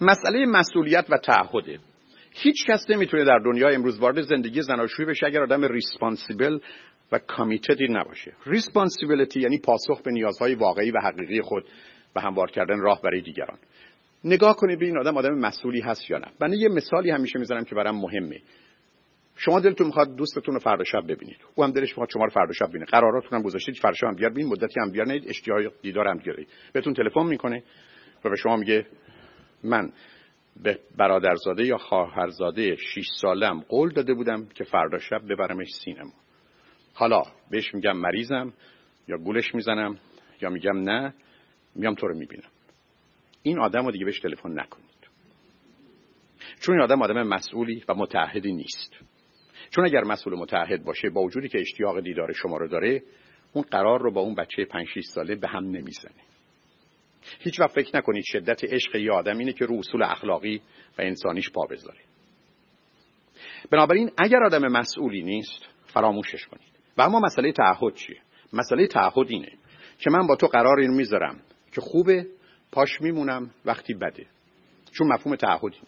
مسئله مسئولیت و تعهده. هیچ کس نمی‌تونه در دنیا امروز وارد زندگی زناشویی بشه اگر آدم responsible و committed ی نباشه. responsibility یعنی پاسخ به نیازهای واقعی و حقیقی خود و هموار کردن راه برای دیگران. نگاه کنید به این آدم آدم مسئولی هست یا نه. من یه مثالی همیشه می‌زنم که برام مهمه. شما دلتون می‌خواد دوستتون رو فردا شب ببینید. او هم دلش می‌خواد شما رو فردا شب ببینه. قراراتون هم گذاشتید فردا شب همدیگرو ببینید مدتی همدیگرو ندیدید اشتیاق دیدار همدیگرو دارید بهتون تلفن می‌کنه و به شما میگه من به برادرزاده یا خواهرزاده 6 سالم قول داده بودم که فردا شب ببرمش سینما. حالا بهش میگم مریضم یا گولش می‌زنم یا میگم نه میام تو رو می‌بینم. این آدم رو دیگه بهش تلفن نکنید. چون این آدم آدم مسئولی و متعهدی نیست. چون اگر مسئول متعهد باشه با وجودی که اشتیاق دیدار شما رو داره اون قرار رو با اون بچه 5 6 ساله به هم نمی‌زنه. هیچ وقت فکر نکنید شدت عشق یه آدم اینه که رو اصول اخلاقی و انسانیش پا بذاره. بنابراین اگر آدم مسئولی نیست فراموشش کنید. و اما مسئله تعهد چیه؟ مسئله تعهد اینه که من با تو قرار اینو می‌ذارم که خوبه پاش میمونم وقتی بده. چون مفهوم تعهد اینه.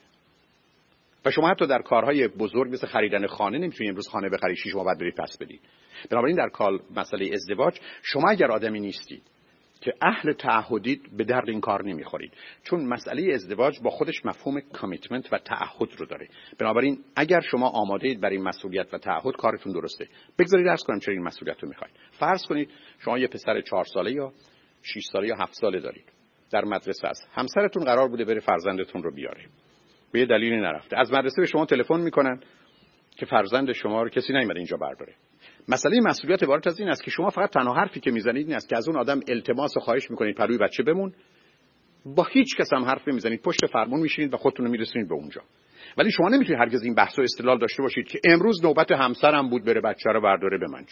و شما حتی در کارهای بزرگ مثل خریدن خانه نمی‌تونید امروز خانه بخرید شیش ماه بعد برید پس بدید بنابراین در کال مسئله ازدواج شما اگر آدمی نیستید که اهل تعهدید به درد این کار نمی‌خورید چون مسئله ازدواج با خودش مفهوم کامیتمنت و تعهد رو داره. بنابراین اگر شما آماده اید برای مسئولیت و تعهد کارتون درسته. بگذارید درس کنم چرا این مسئولیت رو می‌خواید. فرض کنید شما یه پسر چهار ساله یا 6 ساله یا هفت ساله دارید. در مدرسه است. همسرتون قرار بوده بره فرزندتون رو بیاره. به یه دلیلی نرفته. از مدرسه به شما تلفن می‌کنن. که فرزند شما رو کسی نیومده اینجا برداره. مسئله مسئولیت عبارت از این است که شما فقط تنها حرفی که می‌زنید این است که از اون آدم التماس و خواهش می‌کنید پروی بچه بمون. با هیچ کس هم حرف نمی‌زنید. پشت فرمون میشینید و خودتون رو میرسونید به اونجا. ولی شما نمی‌تونید هرگز این بحث و استدلال داشته باشید که امروز نوبت همسرم بود بره بچه رو برداره به من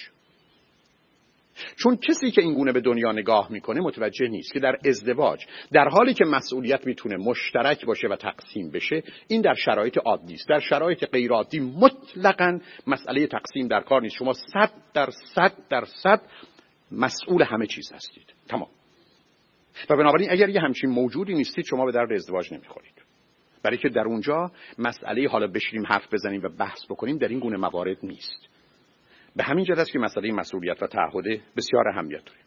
چون کسی که این گونه به دنیا نگاه می‌کنه متوجه نیست که در ازدواج در حالی که مسئولیت می‌تونه مشترک باشه و تقسیم بشه این در شرایط عادی است در شرایط غیر عادی مطلقا مسئله تقسیم در کار نیست. شما صد در صد در صد مسئول همه چیز هستید. تمام. و بنابراین اگر یه همچین موجودی نیستید شما به درد ازدواج نمی‌خورید. برای که در اونجا مسئله حالا بشینیم حرف بزنیم و بحث بکنیم در این گونه موارد نیست. به همین جهت است که مسئله مسئولیت و تعهد بسیار اهمیت داره.